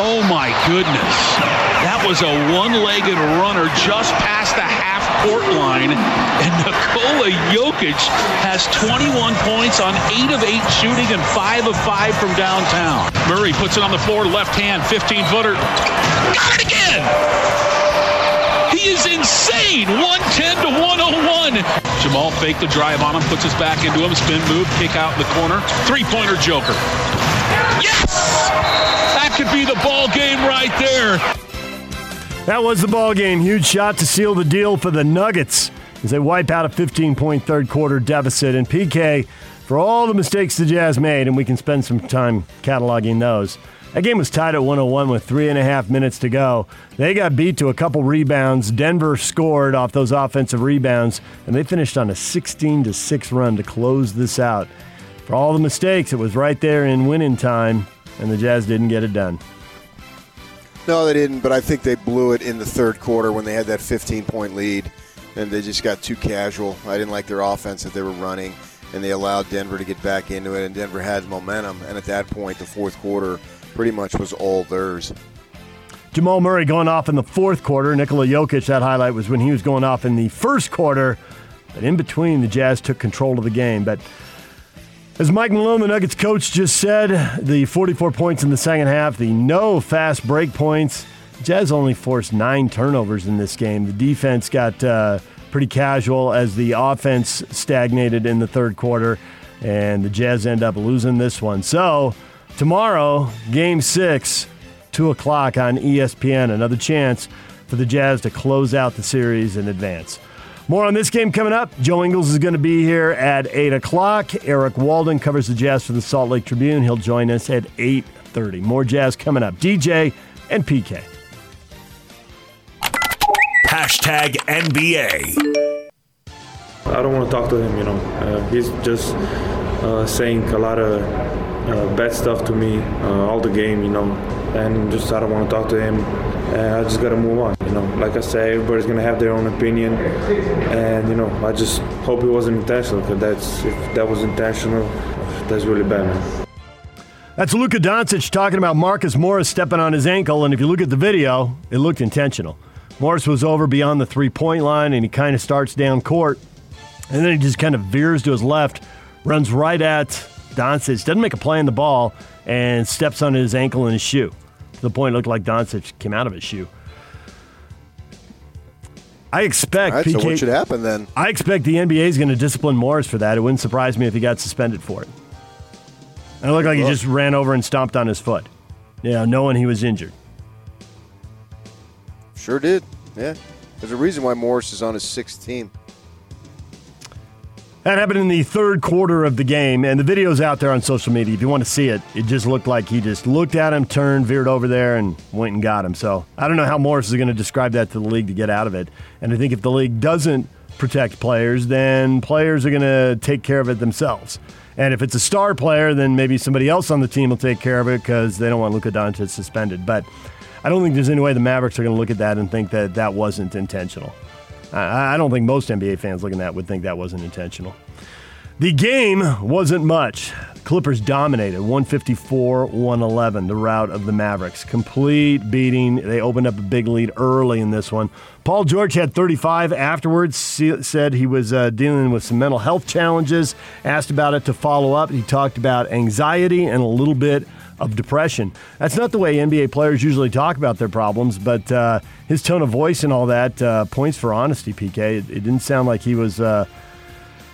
Oh my goodness. That was a one legged runner just past the half court line. And Nikola Jokic has 21 points on 8 of 8 shooting and 5 of 5 from downtown. Murray puts it on the floor, left hand, 15 footer. Got it again! He is insane. 110 to 101. Jamal faked the drive on him, puts his back into him, spin move, kick out in the corner. Three pointer Joker. Yes! Could be the ball game right there. That was the ball game. Huge shot to seal the deal for the Nuggets as they wipe out a 15 point third quarter deficit. And PK, for all the mistakes the Jazz made, and we can spend some time cataloging those. That game was tied at 101 with three and a half minutes to go. They got beat to a couple rebounds. Denver scored off those offensive rebounds, and they finished on a 16 to 6 run to close this out. For all the mistakes, it was right there in winning time, and the Jazz didn't get it done. No, they didn't, but I think they blew it in the third quarter when they had that 15 point lead, and they just got too casual. I didn't like their offense that they were running, and they allowed Denver to get back into it, and Denver had momentum, and at that point, the fourth quarter pretty much was all theirs. Jamal Murray going off in the fourth quarter. Nikola Jokic, that highlight was when he was going off in the first quarter. But in between, the Jazz took control of the game. But as Mike Malone, the Nuggets coach, just said, the 44 points in the second half, the no fast break points. Jazz only forced nine turnovers in this game. The defense got uh, pretty casual as the offense stagnated in the third quarter, and the Jazz end up losing this one. So, tomorrow, game six, 2 o'clock on ESPN, another chance for the Jazz to close out the series in advance. More on this game coming up. Joe Ingles is going to be here at 8 o'clock. Eric Walden covers the Jazz for the Salt Lake Tribune. He'll join us at 8.30. More Jazz coming up. DJ and PK. Hashtag NBA. I don't want to talk to him, you know. Uh, he's just uh, saying a lot of uh, bad stuff to me uh, all the game, you know. And just I don't want to talk to him. And I just got to move on, you know. Like I said, everybody's to have their own opinion. And, you know, I just hope it wasn't intentional because that's, if that was intentional, that's really bad, man. That's Luka Doncic talking about Marcus Morris stepping on his ankle. And if you look at the video, it looked intentional. Morris was over beyond the three point line and he kind of starts down court. And then he just kind of veers to his left, runs right at Doncic, doesn't make a play on the ball, and steps on his ankle and his shoe. To the point it looked like Doncic came out of his shoe. I expect right, PK, so what should happen then? I expect the NBA is going to discipline Morris for that. It wouldn't surprise me if he got suspended for it. And it looked like he just ran over and stomped on his foot. You know, knowing he was injured. Sure did. Yeah. There's a reason why Morris is on his sixth team. That happened in the third quarter of the game, and the video's out there on social media. If you want to see it, it just looked like he just looked at him, turned, veered over there, and went and got him. So I don't know how Morris is going to describe that to the league to get out of it. And I think if the league doesn't protect players, then players are going to take care of it themselves. And if it's a star player, then maybe somebody else on the team will take care of it because they don't want Luka Doncic suspended. But I don't think there's any way the Mavericks are going to look at that and think that that wasn't intentional. I I don't think most NBA fans looking at that would think that wasn't intentional. The game wasn't much. Clippers dominated 154 111, the rout of the Mavericks. Complete beating. They opened up a big lead early in this one. Paul George had 35 afterwards, said he was uh, dealing with some mental health challenges, asked about it to follow up. He talked about anxiety and a little bit of depression. That's not the way NBA players usually talk about their problems, but uh, his tone of voice and all that uh, points for honesty, PK. It, it didn't sound like he was uh,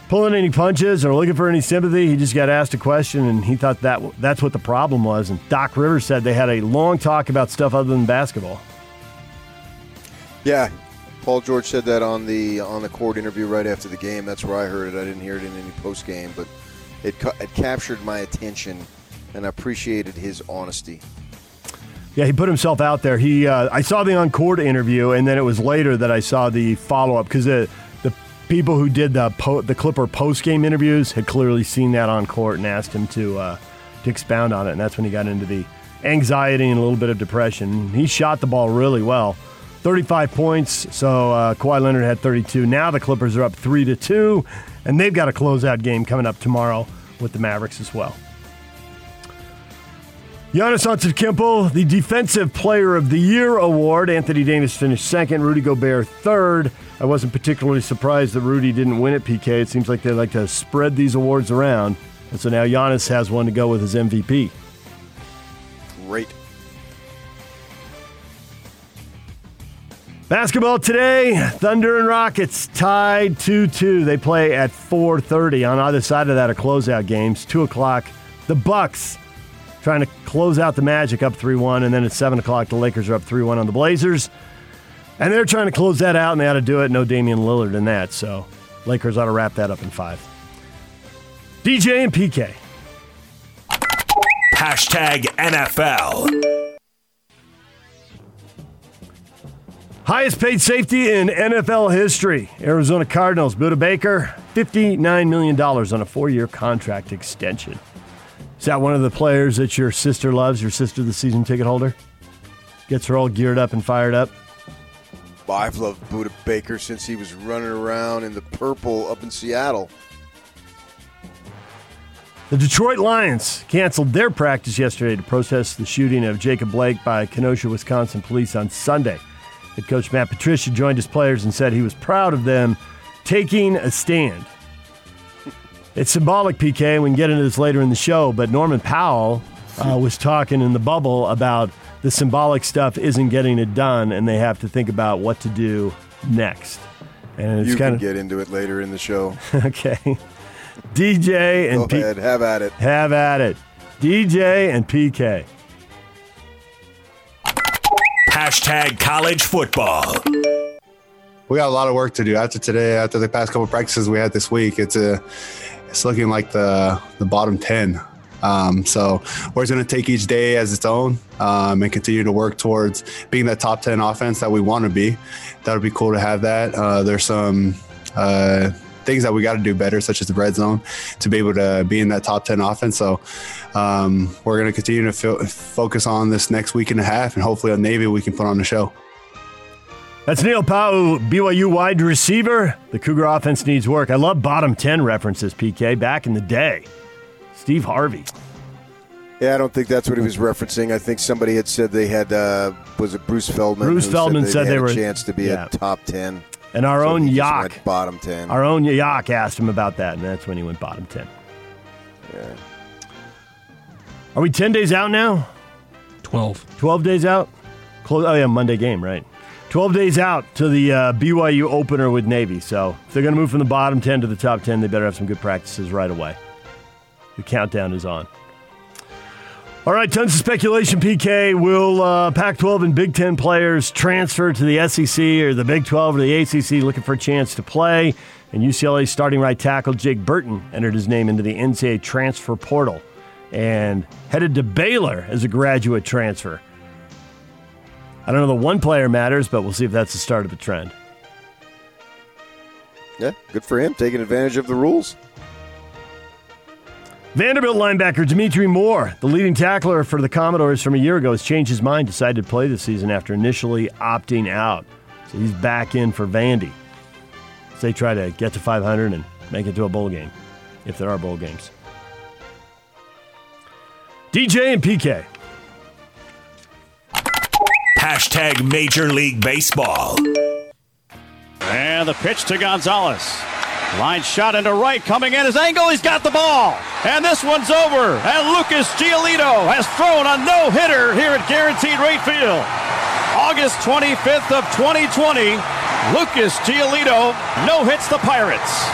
pulling any punches or looking for any sympathy. He just got asked a question, and he thought that that's what the problem was. And Doc Rivers said they had a long talk about stuff other than basketball. Yeah. Paul George said that on the on the court interview right after the game. That's where I heard it. I didn't hear it in any post game, but it, it captured my attention, and I appreciated his honesty. Yeah, he put himself out there. He, uh, I saw the on court interview, and then it was later that I saw the follow up because the the people who did the po- the Clipper post game interviews had clearly seen that on court and asked him to uh, to expound on it, and that's when he got into the anxiety and a little bit of depression. He shot the ball really well, 35 points. So uh, Kawhi Leonard had 32. Now the Clippers are up three to two, and they've got a closeout game coming up tomorrow with the Mavericks as well. Giannis Antetokounmpo, the Defensive Player of the Year award. Anthony Davis finished second. Rudy Gobert third. I wasn't particularly surprised that Rudy didn't win it. PK. It seems like they like to spread these awards around, and so now Giannis has one to go with his MVP. Great. Basketball today, Thunder and Rockets tied 2-2. They play at 4:30 on either side of that are closeout games. Two o'clock, the Bucks trying to close out the Magic up 3-1, and then at seven o'clock the Lakers are up 3-1 on the Blazers, and they're trying to close that out, and they ought to do it. No Damian Lillard in that, so Lakers ought to wrap that up in five. DJ and PK. Hashtag NFL. Highest paid safety in NFL history. Arizona Cardinals, Budda Baker, $59 million on a four year contract extension. Is that one of the players that your sister loves, your sister, the season ticket holder? Gets her all geared up and fired up? I've loved Budda Baker since he was running around in the purple up in Seattle. The Detroit Lions canceled their practice yesterday to protest the shooting of Jacob Blake by Kenosha, Wisconsin police on Sunday. Head coach Matt Patricia joined his players and said he was proud of them taking a stand. It's symbolic, PK. We can get into this later in the show, but Norman Powell uh, was talking in the bubble about the symbolic stuff isn't getting it done, and they have to think about what to do next. And it's you kind can of get into it later in the show. okay. DJ and Go P- ahead, have at it. have at it. DJ and PK. Hashtag college football. we got a lot of work to do after today. After the past couple practices we had this week, it's a it's looking like the the bottom ten. Um, so we're just going to take each day as its own um, and continue to work towards being that top ten offense that we want to be. That would be cool to have that. Uh, there's some. Uh, things that we got to do better, such as the red zone, to be able to be in that top 10 offense. So um, we're going to continue to fo- focus on this next week and a half, and hopefully on Navy we can put on the show. That's Neil Pau'u, BYU wide receiver. The Cougar offense needs work. I love bottom 10 references, PK, back in the day. Steve Harvey. Yeah, I don't think that's what he was referencing. I think somebody had said they had uh, was it Bruce Feldman? Bruce who Feldman said had they a were- a chance to be yeah. a top ten. And our So own he Yak, bottom ten. our own Yak asked him about that, and that's when he went bottom 10. Yeah. Are we 10 days out now? 12. 12 days out? Close, oh, yeah, Monday game, right. 12 days out to the uh, BYU opener with Navy. So if they're going to move from the bottom 10 to the top 10, they better have some good practices right away. The countdown is on. All right, tons of speculation. PK will uh, Pac-12 and Big Ten players transfer to the SEC or the Big 12 or the ACC, looking for a chance to play. And UCLA starting right tackle Jake Burton entered his name into the NCAA transfer portal and headed to Baylor as a graduate transfer. I don't know the one player matters, but we'll see if that's the start of a trend. Yeah, good for him taking advantage of the rules. Vanderbilt linebacker Dimitri Moore, the leading tackler for the Commodores from a year ago, has changed his mind, decided to play this season after initially opting out. So he's back in for Vandy. As they try to get to 500 and make it to a bowl game, if there are bowl games. DJ and PK. Hashtag Major League Baseball. And the pitch to Gonzalez. Line shot into right, coming in his angle. He's got the ball. And this one's over. And Lucas Giolito has thrown a no hitter here at Guaranteed Rate Field. August 25th of 2020. Lucas Giolito no hits the Pirates.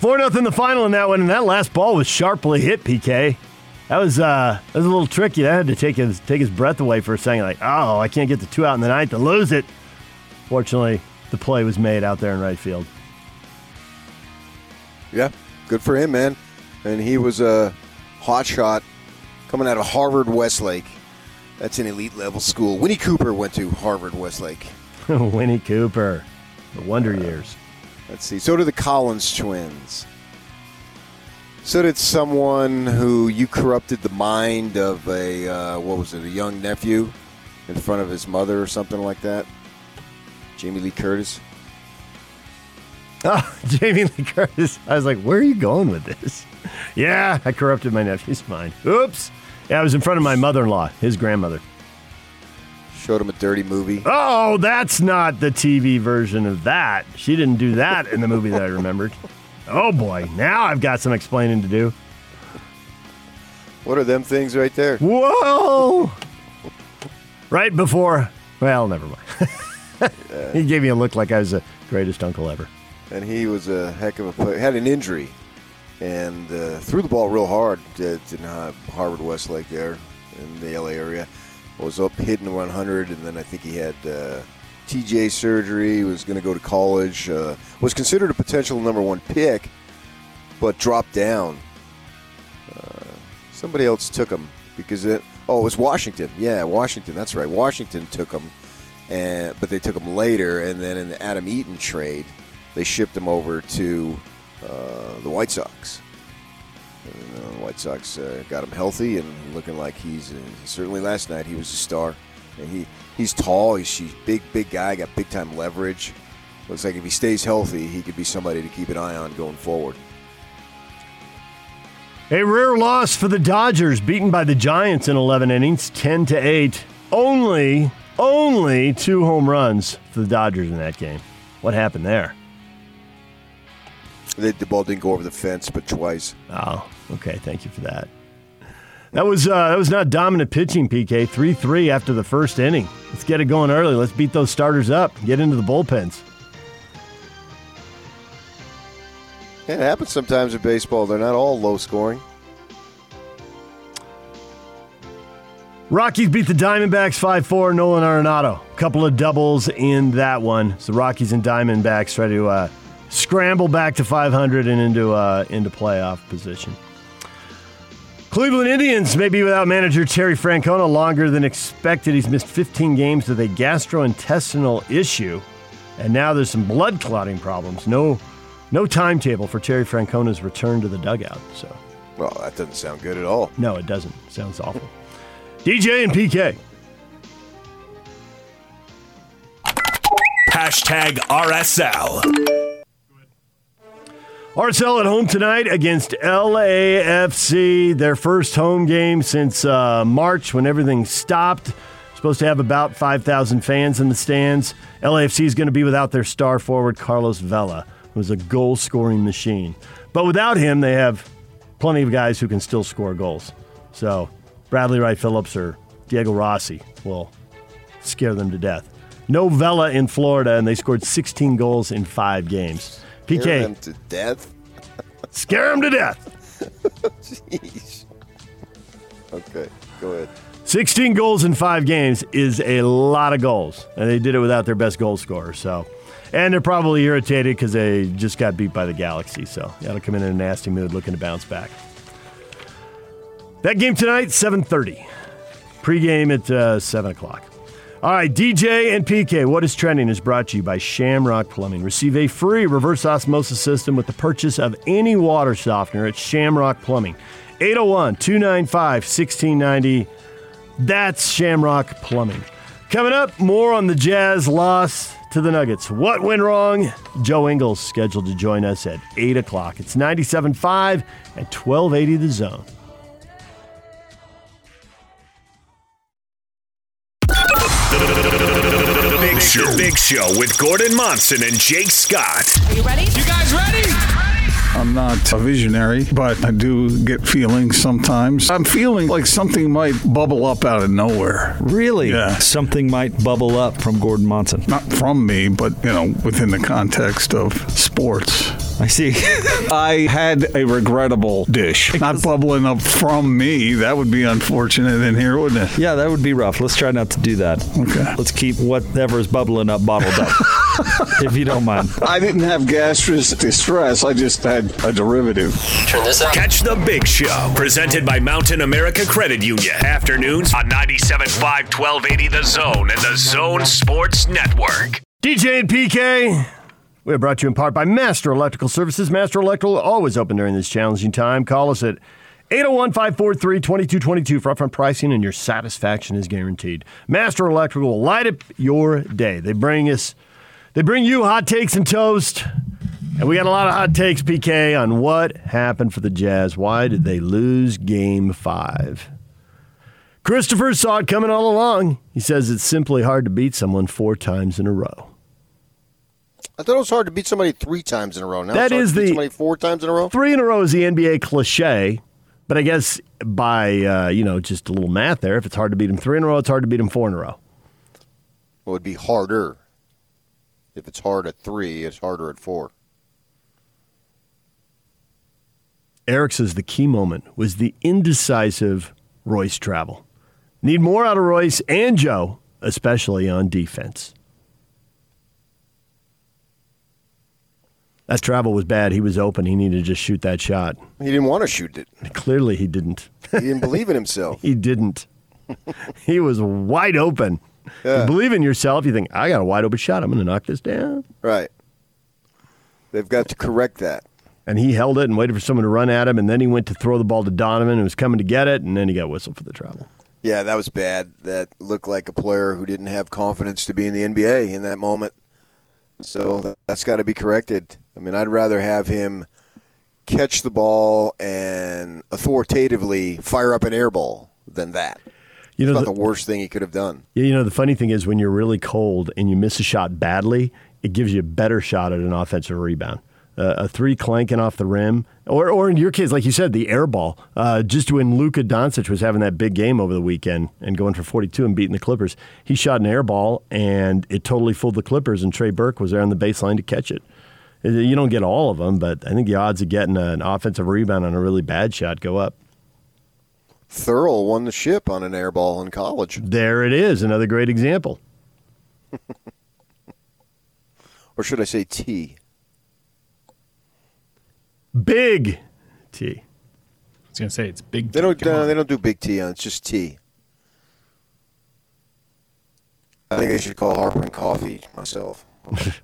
4 0 the final in that one, and that last ball was sharply hit, PK. That was uh, that was a little tricky. That had to take his take his breath away for a second. Like, oh, I can't get the two out in the ninth to lose it. Fortunately, the play was made out there in right field. Yeah, good for him, man. And he was a hot shot coming out of Harvard Westlake. That's an elite level school. Winnie Cooper went to Harvard Westlake. Winnie Cooper, the Wonder Years. Let's see. So do the Collins twins. So did someone who you corrupted the mind of a uh, what was it, a young nephew, in front of his mother or something like that. Jamie Lee Curtis. Oh, Jamie Lee Curtis. I was like, where are you going with this? Yeah, I corrupted my nephew's mind. Oops. Yeah, I was in front of my mother in law, his grandmother. Showed him a dirty movie. Oh, that's not the TV version of that. She didn't do that in the movie that I remembered. Oh boy, now I've got some explaining to do. What are them things right there? Whoa! Right before, well, never mind. he gave me a look like I was the greatest uncle ever. And he was a heck of a player. Had an injury and uh, threw the ball real hard in uh, Harvard Westlake there in the LA area. Was up hitting 100, and then I think he had uh, TJ surgery. Was going to go to college. Uh, was considered a potential number one pick, but dropped down. Uh, somebody else took him because it. Oh, it was Washington. Yeah, Washington. That's right. Washington took him, and but they took him later, and then in the Adam Eaton trade, they shipped him over to uh, the White Sox. And, uh, White Sox uh, got him healthy and looking like he's uh, certainly last night he was a star. And he he's tall. He's, he's big, big guy. Got big time leverage. Looks like if he stays healthy, he could be somebody to keep an eye on going forward. A rare loss for the Dodgers, beaten by the Giants in 11 innings, 10 to 8. Only, only two home runs for the Dodgers in that game. What happened there? The, the ball didn't go over the fence, but twice. Oh, okay. Thank you for that. That was uh, that was not dominant pitching, PK. Three three after the first inning. Let's get it going early. Let's beat those starters up. Get into the bullpens. It happens sometimes in baseball. They're not all low scoring. Rockies beat the Diamondbacks 5 4. Nolan Arenado. Couple of doubles in that one. So Rockies and Diamondbacks try to uh, scramble back to 500 and into, uh, into playoff position. Cleveland Indians may be without manager Terry Francona longer than expected. He's missed 15 games with a gastrointestinal issue, and now there's some blood clotting problems. No, no timetable for Terry Francona's return to the dugout. So, well, that doesn't sound good at all. No, it doesn't. Sounds awful. DJ and PK. Hashtag RSL. RSL at home tonight against LAFC. Their first home game since uh, March when everything stopped. Supposed to have about 5,000 fans in the stands. LAFC is going to be without their star forward, Carlos Vela, who's a goal scoring machine. But without him, they have plenty of guys who can still score goals. So Bradley Wright Phillips or Diego Rossi will scare them to death. No Vela in Florida, and they scored 16 goals in five games. PK. Scare them to death? Scare them to death. Jeez. Okay, go ahead. 16 goals in five games is a lot of goals, and they did it without their best goal scorer. So, and they're probably irritated because they just got beat by the Galaxy. So, to come in in a nasty mood, looking to bounce back. That game tonight, 7:30. Pre-game at uh, seven o'clock. All right, DJ and PK, what is trending is brought to you by Shamrock Plumbing. Receive a free reverse osmosis system with the purchase of any water softener at Shamrock Plumbing. 801 295 1690. That's Shamrock Plumbing. Coming up, more on the Jazz loss to the Nuggets. What went wrong? Joe Ingles scheduled to join us at 8 o'clock. It's 97.5 at 1280 The Zone. The Big Show. Big Show with Gordon Monson and Jake Scott. Are you ready? You guys ready? I'm not a visionary, but I do get feelings sometimes. I'm feeling like something might bubble up out of nowhere. Really? Yeah. Something might bubble up from Gordon Monson. Not from me, but, you know, within the context of sports. I see. I had a regrettable dish, not bubbling up from me. That would be unfortunate in here, wouldn't it? Yeah, that would be rough. Let's try not to do that. Okay. Let's keep whatever's bubbling up bottled up, if you don't mind. I didn't have gastric distress. I just had a derivative. Turn this up. Catch the Big Show, presented by Mountain America Credit Union. Afternoons on 97.5 1280 The Zone and The Zone Sports Network. DJ and PK. We are brought to you in part by Master Electrical Services. Master Electrical always open during this challenging time. Call us at 801 543 2222 for upfront pricing, and your satisfaction is guaranteed. Master Electrical will light up your day. They bring us, they bring you hot takes and toast. And we got a lot of hot takes, PK, on what happened for the Jazz. Why did they lose game five? Christopher saw it coming all along. He says it's simply hard to beat someone four times in a row. I thought it was hard to beat somebody three times in a row. Now That it's hard is to beat the- somebody four times in a row. Three in a row is the NBA cliche, but I guess by uh, you know just a little math there, if it's hard to beat them three in a row, it's hard to beat them four in a row. Well, it'd be harder. If it's hard at three, it's harder at four. Eric says the key moment was the indecisive Royce travel. Need more out of Royce and Joe, especially on defense. That travel was bad. He was open. He needed to just shoot that shot. He didn't want to shoot it. Clearly, he didn't. He didn't believe in himself. He didn't. he was wide open. Yeah. You believe in yourself. You think, I got a wide open shot. I'm going to knock this down. Right. They've got to correct that. And he held it and waited for someone to run at him. And then he went to throw the ball to Donovan, who was coming to get it. And then he got whistled for the travel. Yeah, that was bad. That looked like a player who didn't have confidence to be in the NBA in that moment. So that's got to be corrected. I mean, I'd rather have him catch the ball and authoritatively fire up an air ball than that. You know, It's the, about the worst thing he could have done. yeah, you know, the funny thing is when you're really cold and you miss a shot badly, it gives you a better shot at an offensive rebound. Uh, a three clanking off the rim, or, or in your case, like you said, the air ball. Uh, just when Luka Doncic was having that big game over the weekend and going for 42 and beating the Clippers, he shot an air ball and it totally fooled the Clippers, and Trey Burke was there on the baseline to catch it. Uh, You don't get all of them, but I think the odds of getting an offensive rebound on a really bad shot go up. Thurl won the ship on an air ball in college. There it is, another great example. Or should I say T? Big T. I was gonna say it's big. They don't. Come No, on. they don't do big T on. it. It's just T. I think I should call Harper and Coffee myself.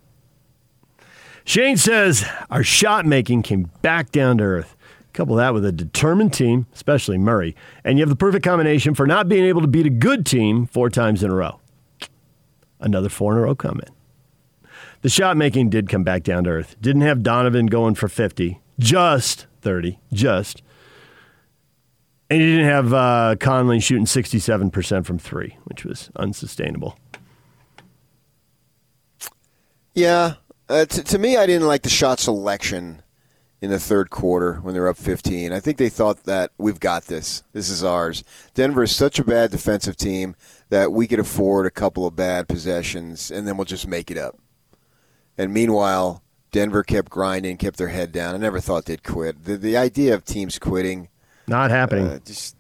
Shane says our shot making came back down to earth. Couple that with a determined team, especially Murray, and you have the perfect combination for not being able to beat a good team four times in a row. Another four in a row comment. The shot making did come back down to earth. Didn't have Donovan going for 50, just 30, just. And you didn't have uh, Conley shooting 67% from three, which was unsustainable. Yeah, uh, t- to me, I didn't like the shot selection in the third quarter when they were up 15. I think they thought that we've got this. This is ours. Denver is such a bad defensive team that we could afford a couple of bad possessions and then we'll just make it up. And meanwhile, Denver kept grinding, kept their head down. I never thought they'd quit. The, the idea of teams quitting, Not happening. uh, just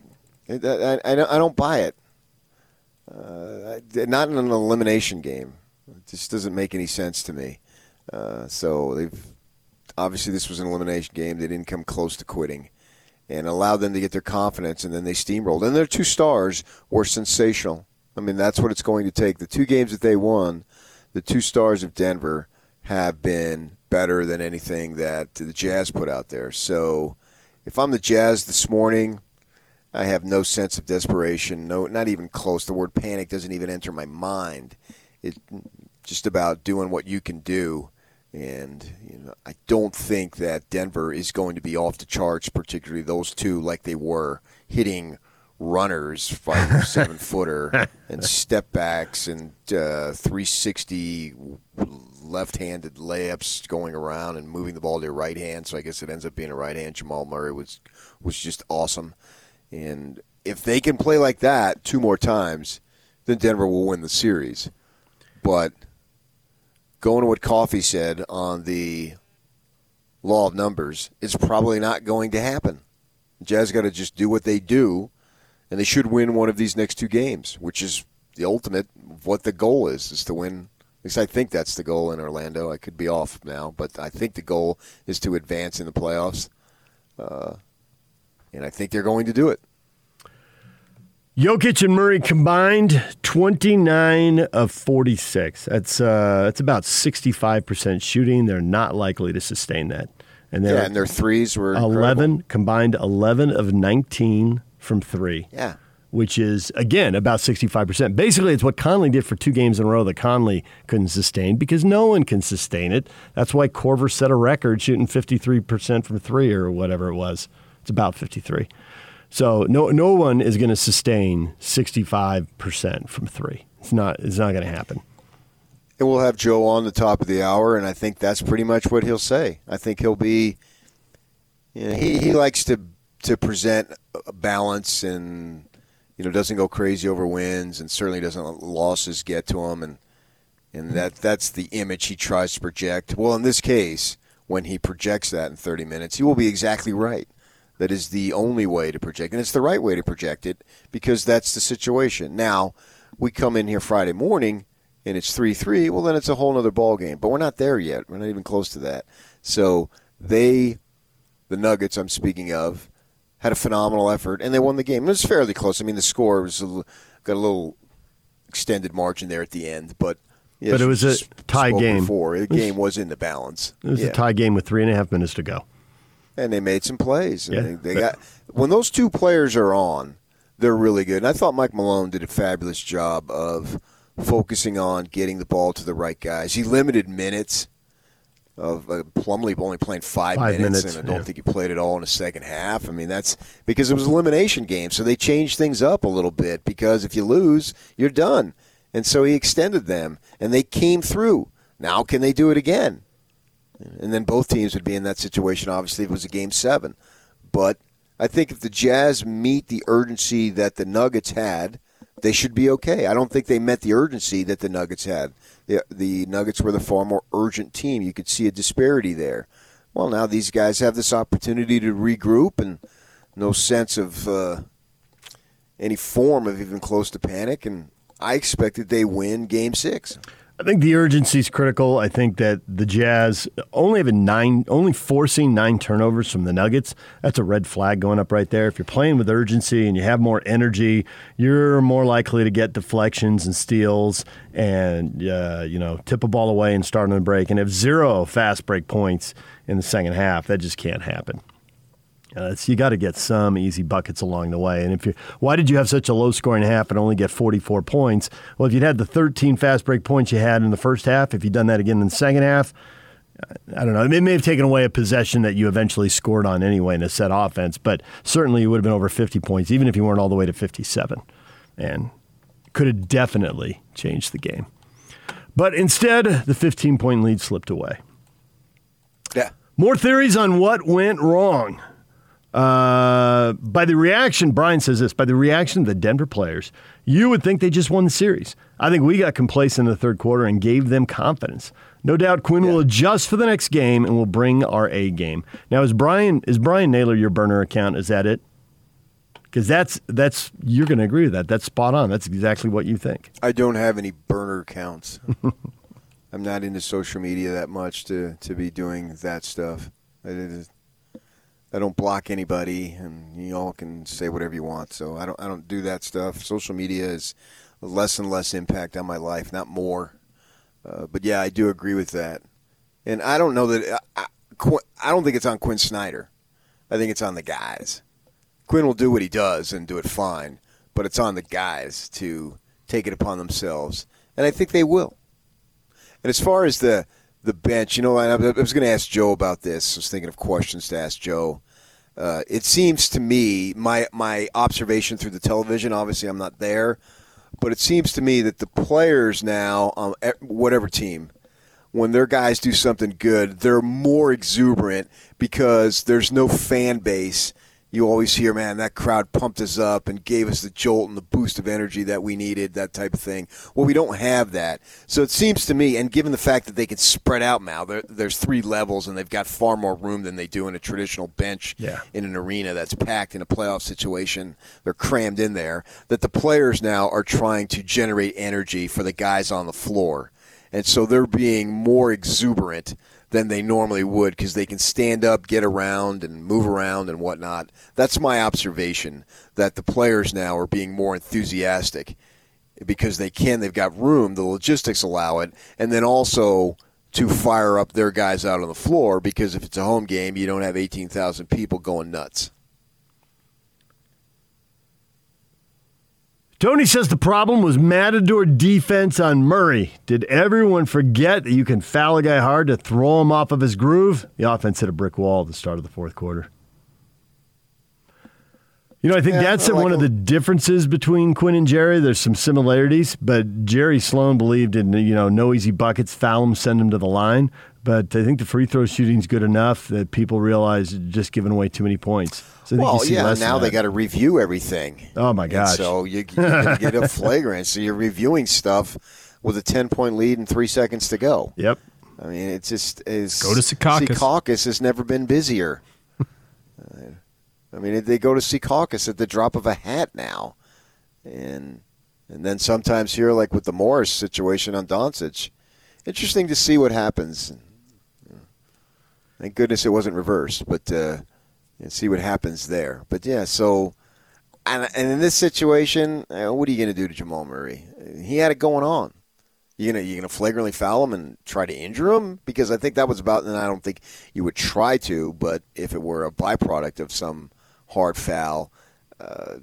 I, I, I don't buy it. Uh, not in an elimination game. It just doesn't make any sense to me. Uh, so they've obviously this was an elimination game. They didn't come close to quitting, and allowed them to get their confidence, and then they steamrolled. And their two stars were sensational. I mean, that's what it's going to take. The two games that they won, the two stars of Denver have been better than anything that the Jazz put out there. So, if I'm the Jazz this morning, I have no sense of desperation. No, not even close. The word panic doesn't even enter my mind. It's just about doing what you can do. And you know, I don't think that Denver is going to be off the charts, particularly those two, like they were hitting runners, five or seven footer, and step backs and uh, 360 left-handed layups going around and moving the ball to your right hand. So I guess it ends up being a right hand. Jamal Murray was was just awesome. And if they can play like that two more times, then Denver will win the series. But going to what Coffee said on the law of numbers, it's probably not going to happen. Jazz got to just do what they do, and they should win one of these next two games, which is the ultimate what the goal is, is to win. At least I think that's the goal in Orlando. I could be off now, but I think the goal is to advance in the playoffs. Uh, and I think they're going to do it. Jokic and Murray combined 29 of 46. That's uh, that's about 65% shooting. They're not likely to sustain that. And yeah, and their threes were 11 incredible. combined 11 of 19 from 3. Yeah. Which is again about 65%. Basically, it's what Conley did for two games in a row that Conley couldn't sustain because no one can sustain it. That's why Korver set a record shooting 53% from 3 or whatever it was. It's about 53. So no no one is going to sustain 65% from 3. It's not it's not going to happen. And we'll have Joe on the top of the hour, and I think that's pretty much what he'll say. I think he'll be. You know, he he likes to to present balance, and you know doesn't go crazy over wins, and certainly doesn't let losses get to him, and and that that's the image he tries to project. Well, in this case, when he projects that in 30 minutes, he will be exactly right. That is the only way to project, and it's the right way to project it because that's the situation. Now, we come in here Friday morning and it's three three, well then it's a whole other ball game. But we're not there yet. We're not even close to that. So they, the Nuggets, I'm speaking of, had a phenomenal effort and they won the game. It was fairly close. I mean, the score was a, got a little extended margin there at the end, but. Yeah, but it was a tie game. Before. The game was in the balance. It was yeah. a tie game with three and a half minutes to go. And they made some plays. Yeah. They, they got when those two players are on, they're really good. And I thought Mike Malone did a fabulous job of focusing on getting the ball to the right guys. He limited minutes of uh, Plumlee only playing five, Five minutes, minutes, and I don't yeah. think he played at all in the second half. I mean, that's because it was an elimination game, so they changed things up a little bit. Because if you lose, you're done, and so he extended them, and they came through. Now, can they do it again? And then both teams would be in that situation. Obviously, if it was a game seven, but I think if the Jazz meet the urgency that the Nuggets had, they should be okay. I don't think they met the urgency that the Nuggets had. The, the Nuggets were the far more urgent team. You could see a disparity there. Well, now these guys have this opportunity to regroup and no sense of uh, any form of even close to panic. And I expected they win Game Six. I think the urgency is critical. I think that the Jazz only having nine, only forcing nine turnovers from the Nuggets. That's a red flag going up right there. If you're playing with urgency and you have more energy, you're more likely to get deflections and steals, and uh, you know tip a ball away and start on a break. And have zero fast break points in the second half, that just can't happen. Uh, you got to get some easy buckets along the way. And if you, why did you have such a low scoring half and only get 44 points? Well, if you'd had the 13 fast break points you had in the first half, if you'd done that again in the second half, I don't know. It may have taken away a possession that you eventually scored on anyway in a set offense, but certainly you would have been over 50 points, even if you weren't all the way to 57. And could have definitely changed the game. But instead, the 15 point lead slipped away. Yeah. More theories on what went wrong. Uh, by the reaction, Brian says this by the reaction of the Denver players, you would think they just won the series. I think we got complacent in the third quarter and gave them confidence. No doubt Quinn will adjust for the next game and will bring our A game. Now, is Brian is Brian Naylor your burner account? Is that it? Because that's that's you're going to agree with that. That's spot on. That's exactly what you think. I don't have any burner accounts. I'm not into social media that much to, to be doing that stuff. I, I don't block anybody, and you all can say whatever you want. So I don't I don't do that stuff. Social media is less and less impact on my life, not more. Uh, but yeah, I do agree with that. And I don't know that I, I, I don't think it's on Quinn Snyder. I think it's on the guys. Quinn will do what he does and do it fine, but it's on the guys to take it upon themselves, and I think they will. And as far as the the bench, you know, I I was going to ask Joe about this. I was thinking of questions to ask Joe. Uh, it seems to me, my my observation through the television. Obviously, I'm not there, but it seems to me that the players now, um, whatever team, when their guys do something good, they're more exuberant because there's no fan base you always hear, man, that crowd pumped us up and gave us the jolt and the boost of energy that we needed, that type of thing. Well, we don't have that. So it seems to me, and given the fact that they can spread out now, there, there's three levels and they've got far more room than they do in a traditional bench Yeah. in an arena that's packed in a playoff situation. They're crammed in there. That the players now are trying to generate energy for the guys on the floor. And so they're being more exuberant than they normally would because they can stand up, get around, and move around and whatnot. That's my observation that the players now are being more enthusiastic because they can. They've got room. The logistics allow it. And then also to fire up their guys out on the floor because if it's a home game, you don't have 18,000 people going nuts. Tony says the problem was Matador defense on Murray. Did everyone forget that you can foul a guy hard to throw him off of his groove? The offense hit a brick wall at the start of the fourth quarter. You know, I think Yeah, that's I like one of the differences between Quinn and Jerry. There's some similarities, but Jerry Sloan believed in you know no easy buckets, foul him, send him to the line. But I think the free throw shooting's good enough that people realize you're just giving away too many points. So well, you see yeah. less Now they that. got to review everything. Oh my And so you, you're going to get a flagrant. So you're reviewing stuff with a 10 point lead and three seconds to go. Yep. I mean, it just is. Go to Secaucus. Secaucus has never been busier. Uh, I mean, they go to Secaucus at the drop of a hat now, and and then sometimes here, like with the Morris situation on Doncic, interesting to see what happens. Thank goodness it wasn't reversed, but uh, and see what happens there. But yeah, so and, and in this situation, uh, what are you going to do to Jamal Murray? He had it going on. You gonna you gonna flagrantly foul him and try to injure him because I think that was about. And I don't think you would try to, but if it were a byproduct of some hard foul, uh,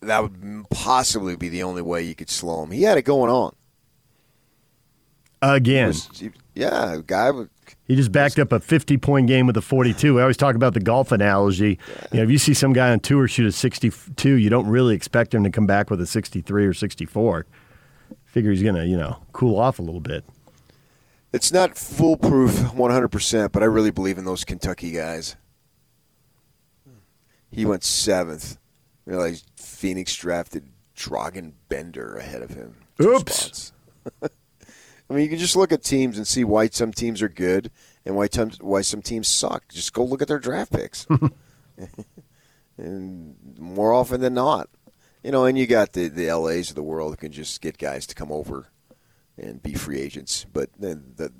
that would possibly be the only way you could slow him. He had it going on. Again. Yeah, guy. He just backed up a 50 point game with a 42. I always talk about the golf analogy. You know, if you see some guy on tour shoot a 62, you don't really expect him to come back with a 63 or 64. Figure he's going to, you know, cool off a little bit. It's not foolproof 100%, but I really believe in those Kentucky guys. He went seventh. Realized Phoenix drafted Dragan Bender ahead of him. Oops. I mean, you can just look at teams and see why some teams are good and why, some why some teams suck. Just go look at their draft picks. and more often than not, you know, and you got the, the LAs of the world who can just get guys to come over and be free agents. But then the,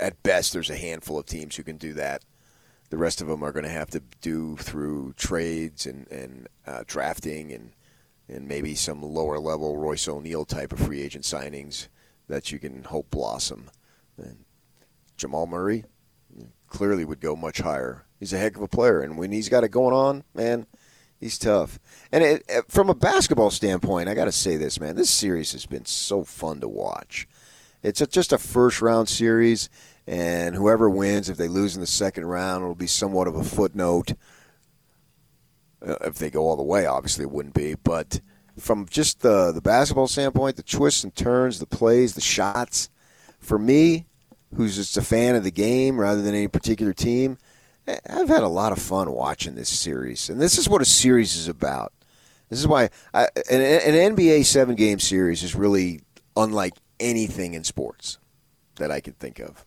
at best, there's a handful of teams who can do that. The rest of them are going to have to do through trades and, and uh, drafting and and maybe some lower level Royce O'Neale type of free agent signings that you can hope blossom. And Jamal Murray clearly would go much higher. He's a heck of a player, and when he's got it going on, man, he's tough. And it, from a basketball standpoint, I got to say this, man. This series has been so fun to watch. It's a, just a first round series, and whoever wins, if they lose in the second round, it'll be somewhat of a footnote. Uh, if they go all the way, obviously it wouldn't be. But from just the the basketball standpoint, the twists and turns, the plays, the shots, for me, who's just a fan of the game rather than any particular team, I- I've had a lot of fun watching this series, and this is what a series is about. This is why I, an, an NBA seven game series is really unlike anything in sports that I could think of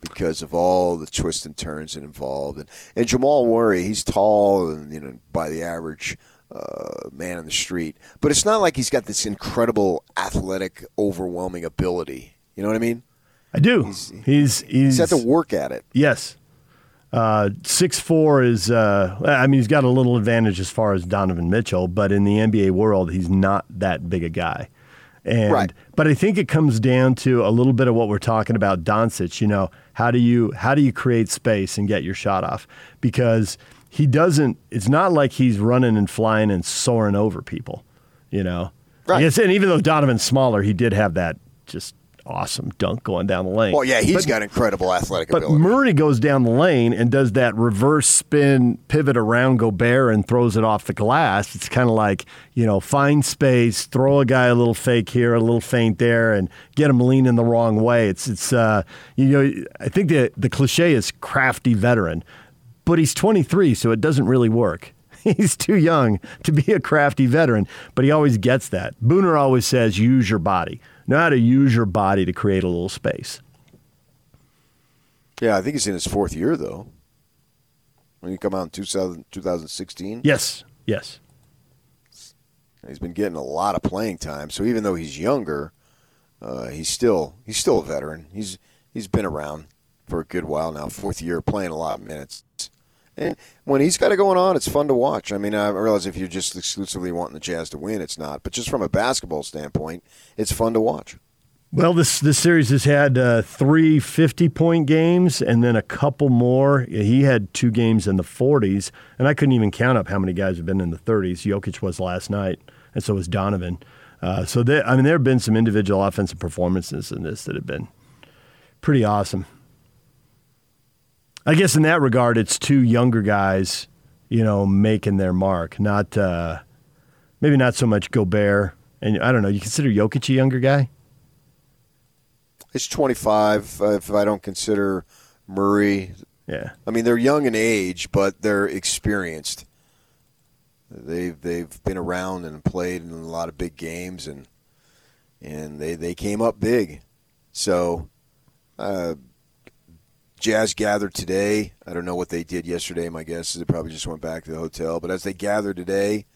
because of all the twists and turns involved. And, and Jamal Murray, he's tall and you know by the average uh, man on the street, but it's not like he's got this incredible athletic, overwhelming ability. You know what I mean? I do. He's he's He's had to work at it. Yes. Uh, six four is. Uh, I mean, he's got a little advantage as far as Donovan Mitchell, but in the NBA world, he's not that big a guy. And Right. but I think it comes down to a little bit of what we're talking about, Doncic. You know, how do you how do you create space and get your shot off? Because he doesn't. It's not like he's running and flying and soaring over people. You know. Right. Yes, and even though Donovan's smaller, he did have that just awesome dunk going down the lane. Well, yeah, he's But- got incredible athletic but ability. Murray goes down the lane and does that reverse spin pivot around go Gobert and throws it off the glass. It's kind of like, you know, find space, throw a guy a little fake here, a little feint there, and get him leaning the wrong way. It's, it's uh, you know, I think the, the cliche is crafty veteran. But he's 23, so it doesn't really work. He's too young to be a crafty veteran, but he always gets that. Booner always says, use your body. Know how to use your body to create a little space. Yeah, I think he's in his fourth year, though. When he come out in 2000, 2016. Yes, yes. He's been getting a lot of playing time. So even though he's younger, uh, he's still he's still a veteran. He's he's been around for a good while now, fourth year, playing a lot of minutes. And when he's got it going on, it's fun to watch. I mean, I realize if you're just exclusively wanting the Jazz to win, it's not. But just from a basketball standpoint, it's fun to watch. Well, this this series has had uh, three 50 point games and then a couple more. He had two games in the 40s, and I couldn't even count up how many guys have been in the 30s. Jokic was last night, and so was Donovan. Uh, so, they, I mean, there have been some individual offensive performances in this that have been pretty awesome. I guess in that regard, it's two younger guys, you know, making their mark. Not uh, maybe not so much Gobert, and I don't know. You consider Jokic a younger guy? He's 25. Uh, if I don't consider Murray, yeah. I mean, they're young in age, but they're experienced. They've they've been around and played in a lot of big games, and and they they came up big. So, uh, Jazz gathered today. I don't know what they did yesterday. My guess is they probably just went back to the hotel. But as they gather today,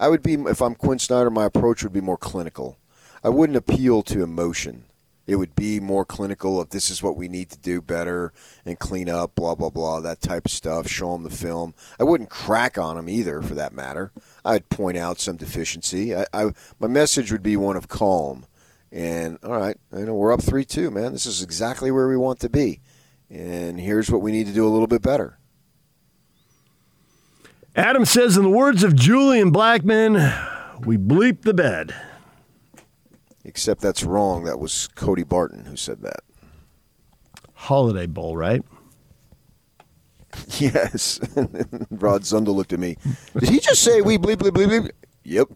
I would be if I'm Quin Snyder, my approach would be more clinical. I wouldn't appeal to emotion. It would be more clinical of this is what we need to do better and clean up, blah blah blah, that type of stuff. Show them the film. I wouldn't crack on them either, for that matter. I'd point out some deficiency. I, I my message would be one of calm and all right, you know we're up three two, man. This is exactly where we want to be and here's what we need to do a little bit better. Adam says, in the words of Julian Blackmon, we bleep the bed. Except that's wrong. That was Cody Barton who said that. Holiday Bowl, right? Yes. Rod Zundel looked at me. Did he just say we bleep, bleep, bleep, bleep? Yep.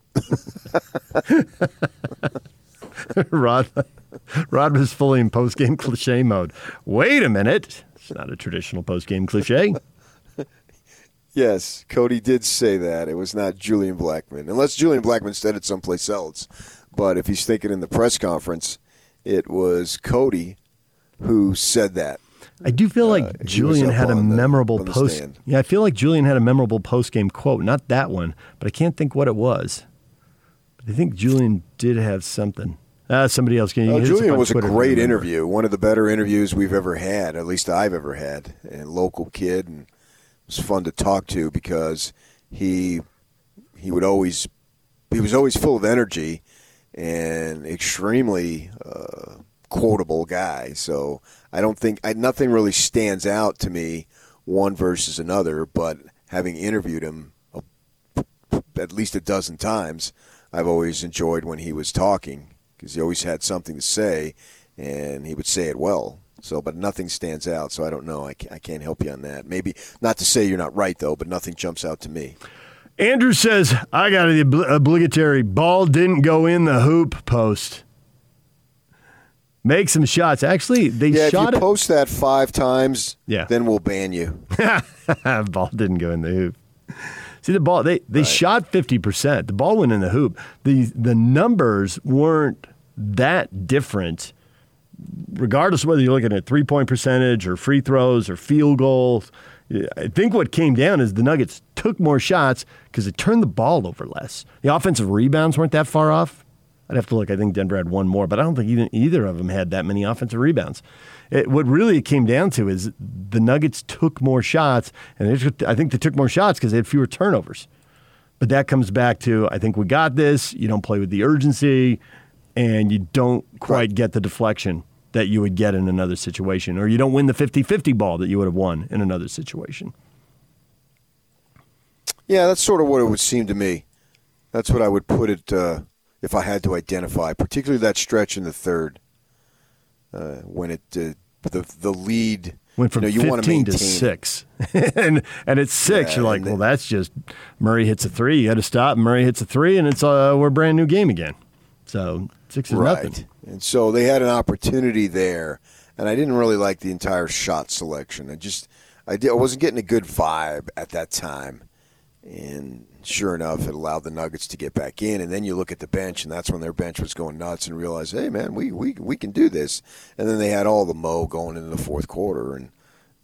Rod. Rod was fully in post game cliche mode. Wait a minute. It's not a traditional post game cliche. yes, Cody did say that. It was not Julian Blackmon. Unless Julian Blackmon said it someplace else. But if he's thinking in the press conference, it was Cody who said that. I do feel like uh, Julian had a memorable the, post. Yeah, I feel like Julian had a memorable post game quote. Not that one, but I can't think what it was. But I think Julian did have something. Uh, somebody else can. Uh, Julian was Twitter a great interview, one of the better interviews we've ever had, at least I've ever had. And local kid, and it was fun to talk to because he he would always he was always full of energy and extremely uh, quotable guy. So I don't think I, nothing really stands out to me one versus another. But having interviewed him a, at least a dozen times, I've always enjoyed when he was talking because he always had something to say, and he would say it well. So, but nothing stands out. So I don't know. I can't, I can't help you on that. Maybe not to say you're not right though, but nothing jumps out to me. Andrew says I got the obligatory ball didn't go in the hoop post. Make some shots. Actually, they yeah, shot if you it. post that five times, yeah. then we'll ban you. ball didn't go in the hoop. See the ball they they right. shot 50%. The ball went in the hoop. The the numbers weren't that different regardless of whether you're looking at three-point percentage or free throws or field goals. I think what came down is the Nuggets took more shots because they turned the ball over less. The offensive rebounds weren't that far off. I'd have to look. I think Denver had one more, but I don't think even either of them had that many offensive rebounds. It, what really it came down to is the Nuggets took more shots, and took, I think they took more shots because they had fewer turnovers. But that comes back to I think we got this. You don't play with the urgency, and you don't quite get the deflection that you would get in another situation, or you don't win the 50 50 ball that you would have won in another situation. Yeah, that's sort of what it would seem to me. That's what I would put it uh, if I had to identify, particularly that stretch in the third uh, when it uh, the the lead went from you know, you 15 to six, and and it's six. Yeah, you're like, well, that's just Murray hits a three. You got to stop. Murray hits a three, and it's uh, we're a brand new game again. So six is right. nothing. And so they had an opportunity there, and I didn't really like the entire shot selection. I just I, did, I wasn't getting a good vibe at that time, and sure enough, it allowed the Nuggets to get back in. And then you look at the bench, and that's when their bench was going nuts, and realized, hey man, we we we can do this. And then they had all the mo going into the fourth quarter, and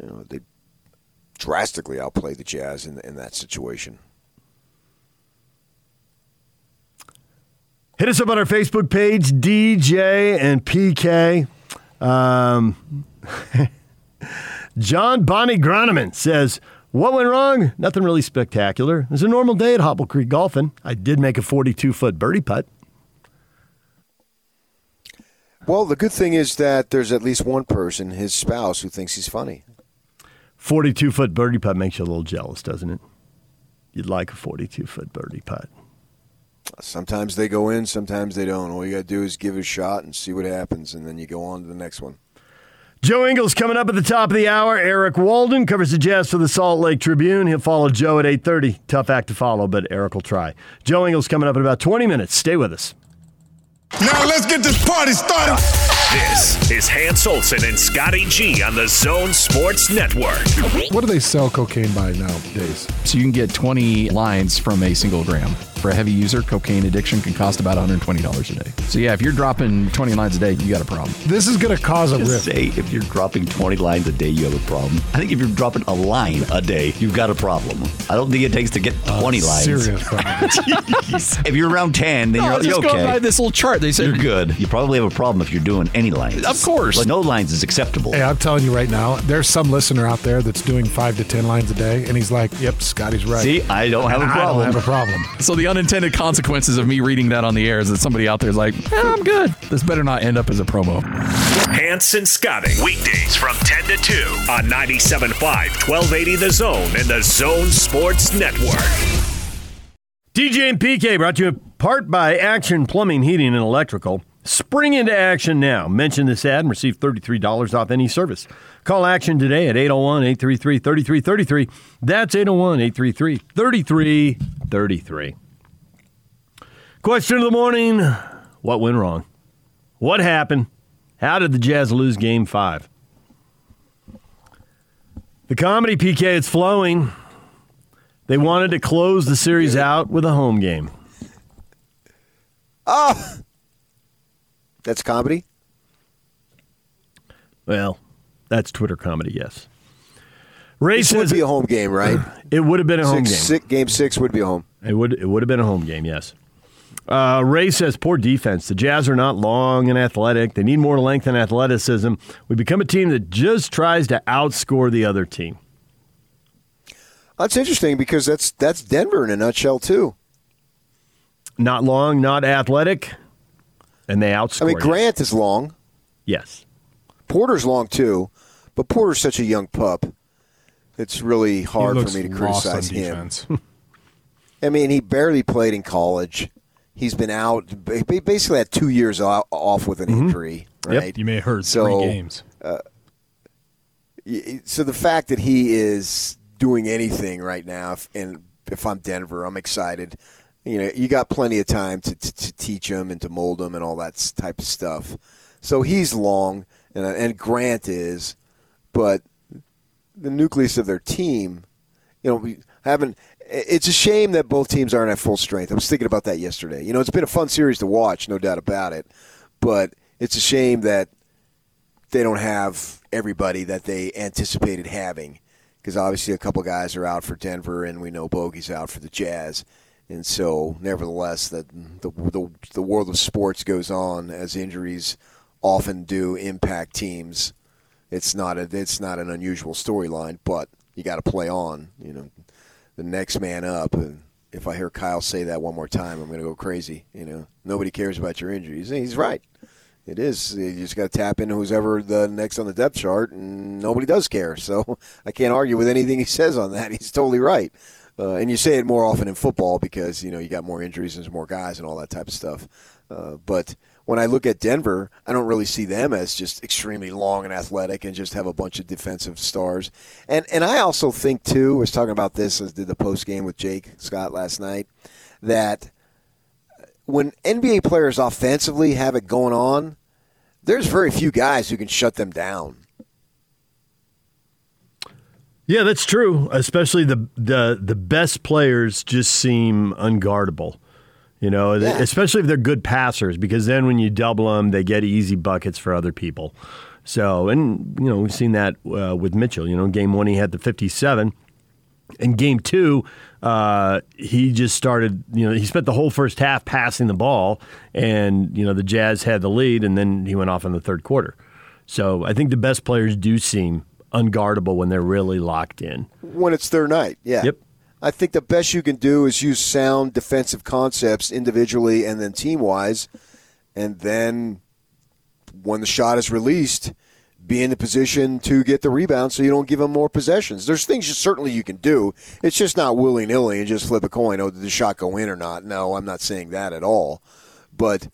you know they drastically outplayed the Jazz in in that situation. Hit us up on our Facebook page, DJ and PK. Um, John Bonnie Groneman says, What went wrong? Nothing really spectacular. It was a normal day at Hobble Creek Golfing. I did make a 42 foot birdie putt. Well, the good thing is that there's at least one person, his spouse, who thinks he's funny. 42 foot birdie putt makes you a little jealous, doesn't it? You'd like a 42 foot birdie putt. Sometimes they go in, sometimes they don't. All you got to do is give it a shot and see what happens, and then you go on to the next one. Joe Ingles coming up at the top of the hour. Eric Walden covers the Jazz for the Salt Lake Tribune. He'll follow Joe at 8.30. Tough act to follow, but Eric will try. Joe Ingles coming up in about 20 minutes. Stay with us. Now let's get this party started. This is Hans Olsen and Scotty G on the Zone Sports Network. What do they sell cocaine by nowadays? So you can get 20 lines from a single gram. For a heavy user, cocaine addiction can cost about $120 a day. So yeah, if you're dropping 20 lines a day, you got a problem. This is going to cause a Just rift. say if you're dropping 20 lines a day, you have a problem. I think if you're dropping a line a day, you've got a problem. I don't think it takes to get 20 lines. Serious problem. If you're around 10, then No, you're, just you're go okay. by this little chart. They said you're good. You probably have a problem if you're doing any lines. Of course. Like no lines is acceptable. Hey, I'm telling you right now, there's some listener out there that's doing five to ten lines a day, and he's like, "Yep, Scotty's right." See, I don't have And a I problem. don't have a problem. So the unintended consequences of me reading that on the air is that somebody out there is like, eh, I'm good. This better not end up as a promo. Hans and Scotty. Weekdays from 10 to 2 on 97.5, 1280 The Zone and the Zone Sports Network. DJ and PK brought to you in part by Action Plumbing, Heating, and Electrical. Spring into action now. Mention this ad and receive $33 off any service. Call Action today at 801 833 3333. That's 801 833 3333. Question of the morning What went wrong? What happened? How did the Jazz lose game five? The comedy PK is flowing. They wanted to close the series out with a home game. Oh, that's comedy. Well, that's Twitter comedy, yes. This would be a home game, right? it would have been a home game. six- game six would be a home. It would it would have been a home game, yes. Uh, Ray says poor defense. The Jazz are not long and athletic. They need more length and athleticism. We become a team that just tries to outscore the other team. That's interesting because that's that's Denver in a nutshell too. Not long, not athletic, and they outscore. I mean, you. Grant is long. Yes. Porter's long too, but Porter's such a young pup. It's really hard for me to criticize him. I mean, he barely played in college. He's been out. ba- Basically, had two years off with an mm-hmm. injury. Right. You may have heard So, three games. Uh, y- So the fact that he is doing anything right now, if, and if I'm Denver, I'm excited. You know, you got plenty of time to, to, to teach him and to mold him and all that type of stuff. So he's long, and, uh, and Grant is, but the nucleus of their team, you know, we haven't. It's a shame that both teams aren't at full strength. I was thinking about that yesterday. You know, it's been a fun series to watch, no doubt about it. But it's a shame that they don't have everybody that they anticipated having because obviously a couple guys are out for Denver and we know Bogey's out for the Jazz. And so, nevertheless, that the, the the world of sports goes on as injuries often do impact teams. It's not a it's not an unusual storyline, but you got to play on. You know, the next man up. And if I hear Kyle say that one more time, I'm going to go crazy. You know, nobody cares about your injuries. He's right. It is. You just got to tap into who's ever the next on the depth chart, and nobody does care. So I can't argue with anything he says on that. He's totally right. Uh, and you say it more often in football because you know you got more injuries and there's more guys and all that type of stuff. Uh, but when I look at Denver, I don't really see them as just extremely long and athletic and just have a bunch of defensive stars. And and I also think too, I was talking about this as did the post game with Jake Scott last night, that when NBA players offensively have it going on, there's very few guys who can shut them down. Yeah, that's true. Especially the the the best players just seem unguardable. You know, Yeah. especially if they're good passers, because then when you double them, they get easy buckets for other people. So, and you know, we've seen that uh, with Mitchell. You know, game one he had the fifty-seven. In game two, uh, he just started. You know, he spent the whole first half passing the ball, and you know the Jazz had the lead, and then he went off in the third quarter. So I think the best players do seem unguardable when they're really locked in. when it's their night. Yeah. Yep. I think the best you can do is use sound defensive concepts individually and then team wise, and then when the shot is released, be in the position to get the rebound so you don't give them more possessions. There's things you, certainly you can do. It's just not willy nilly and just flip a coin. Oh, did the shot go in or not? No, I'm not saying that at all. But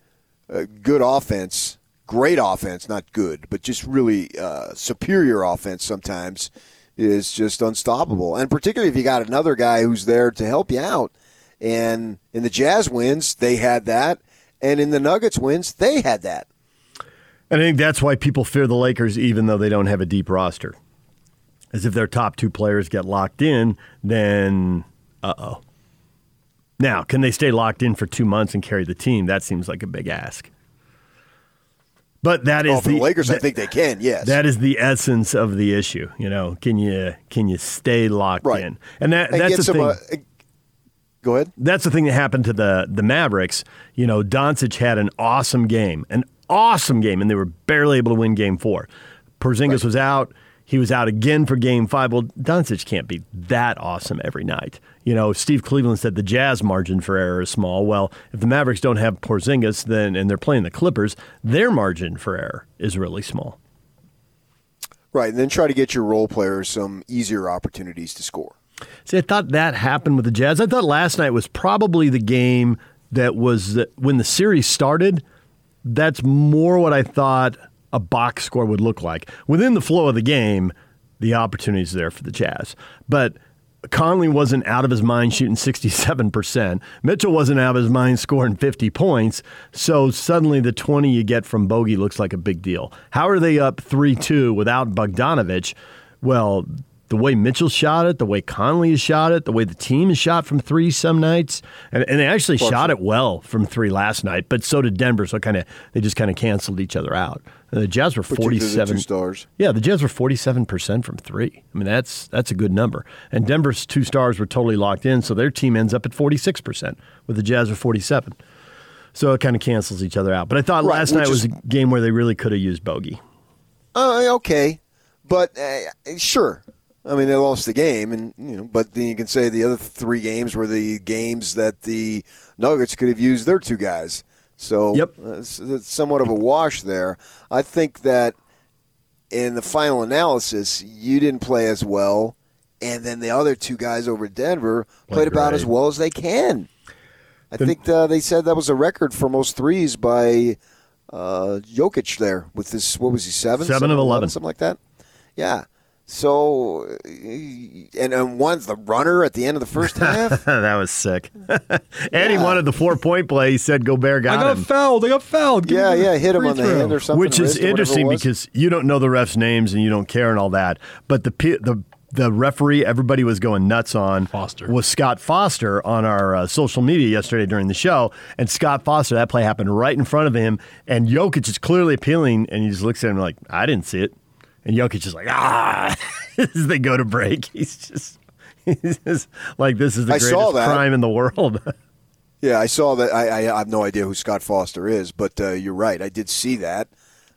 uh, good offense, great offense, not good, but just really uh, superior offense sometimes is just unstoppable. And particularly if you got another guy who's there to help you out. And in the Jazz wins, they had that. And in the Nuggets wins, they had that. And I think that's why people fear the Lakers, even though they don't have a deep roster. As if their top two players get locked in, then uh oh. Now, can they stay locked in for two months and carry the team? That seems like a big ask. But that is Oh, for the, Lakers, I think they can, yes. That is the essence of the issue. You know, can you can you stay locked Right. in? And that And that's the some, thing. uh, Go ahead. That's the thing that happened to the the Mavericks. You know, Doncic had an awesome game, an awesome game, and they were barely able to win Game Four. Porzingis was out. He was out again for Game Five. Well, Doncic can't be that awesome every night. You know, Steve Cleveland said the Jazz margin for error is small. Well, if the Mavericks don't have Porzingis, then and they're playing the Clippers, their margin for error is really small. Right, and then try to get your role players some easier opportunities to score. See, I thought that happened with the Jazz. I thought last night was probably the game that was the, when the series started. That's more what I thought a box score would look like. Within the flow of the game, the opportunities there for the Jazz. But Conley wasn't out of his mind shooting 67%. Mitchell wasn't out of his mind scoring 50 points. So suddenly the 20 you get from Bogey looks like a big deal. How are they up 3 2 without Bogdanovich? Well, the way Mitchell shot it, the way Conley has shot it, the way the team has shot from three some nights, and, and they actually shot it well from three last night, but so did Denver. So kind of they just kind of canceled each other out. And the Jazz were forty seven stars. Yeah, the Jazz were forty seven percent from three. I mean that's that's a good number. And Denver's two stars were totally locked in, so their team ends up at forty six percent, with the Jazz at forty seven. So it kind of cancels each other out. But I thought Right, last night was a game where they really could have used Bogey. Uh, okay, but uh, sure. I mean, they lost the game, and you know, but then you can say the other three games were the games that the Nuggets could have used their two guys. So, Yep. uh, it's, it's somewhat of a wash there. I think that in the final analysis, you didn't play as well, and then the other two guys over Denver played about as well as they can. I think uh, they said that was a record for most threes by uh, Jokic there with this. What was he seven? Seven of 11. something like that. Yeah. So, uh, and, and one's the runner at the end of the first half. that was sick. and he wanted the four point play. He said Gobert got, I got him. fouled. I got fouled. Give yeah, yeah, hit him free on the throw. hand or something. Which is wrist or whatever it interesting because you don't know the refs' names and you don't care and all that. But the the the referee everybody was going nuts on Foster. was Scott Foster on our uh, social media yesterday during the show. And Scott Foster, that play happened right in front of him, and Jokic is clearly appealing, and he just looks at him like, "I didn't see it." And Jokic is like, "Ah!" as they go to break, he's just. He's just like this is the I greatest crime in the world. Yeah, I saw that. I, I have no idea who Scott Foster is, but uh, you're right. I did see that.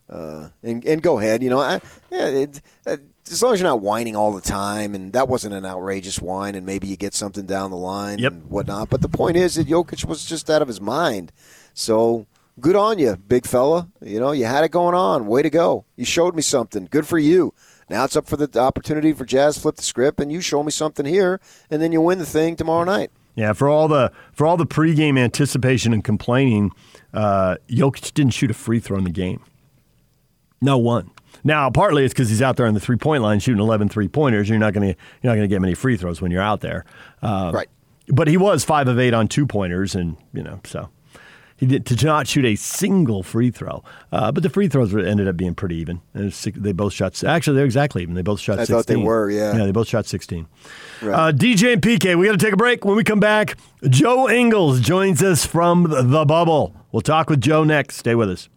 Uh, and and go ahead. You know, I, yeah, it, uh, as long as you're not whining all the time, and that wasn't an outrageous whine, and maybe you get something down the line Yep. and whatnot. But the point is that Jokic was just out of his mind. So good on you, big fella. You know, you had it going on. Way to go. You showed me something. Good for you. Now it's up for the opportunity for Jazz flip the script, and you show me something here, and then you win the thing tomorrow night. Yeah, for all the for all the pregame anticipation and complaining, uh, Jokic didn't shoot a free throw in the game. No one. Now, partly it's because he's out there on the three point line shooting 11 three pointers. You're not going to you're not going to get many free throws when you're out there. Uh, Right. But he was five of eight on two pointers, and you know so He did to not shoot a single free throw, uh, but the free throws ended up being pretty even. Six- They both shot. Actually, they're exactly even. They both shot. I 16. thought they were, yeah. Yeah, they both shot sixteen. Right. Uh, DJ and PK, we got to take a break. When we come back, Joe Ingles joins us from the bubble. We'll talk with Joe next. Stay with us.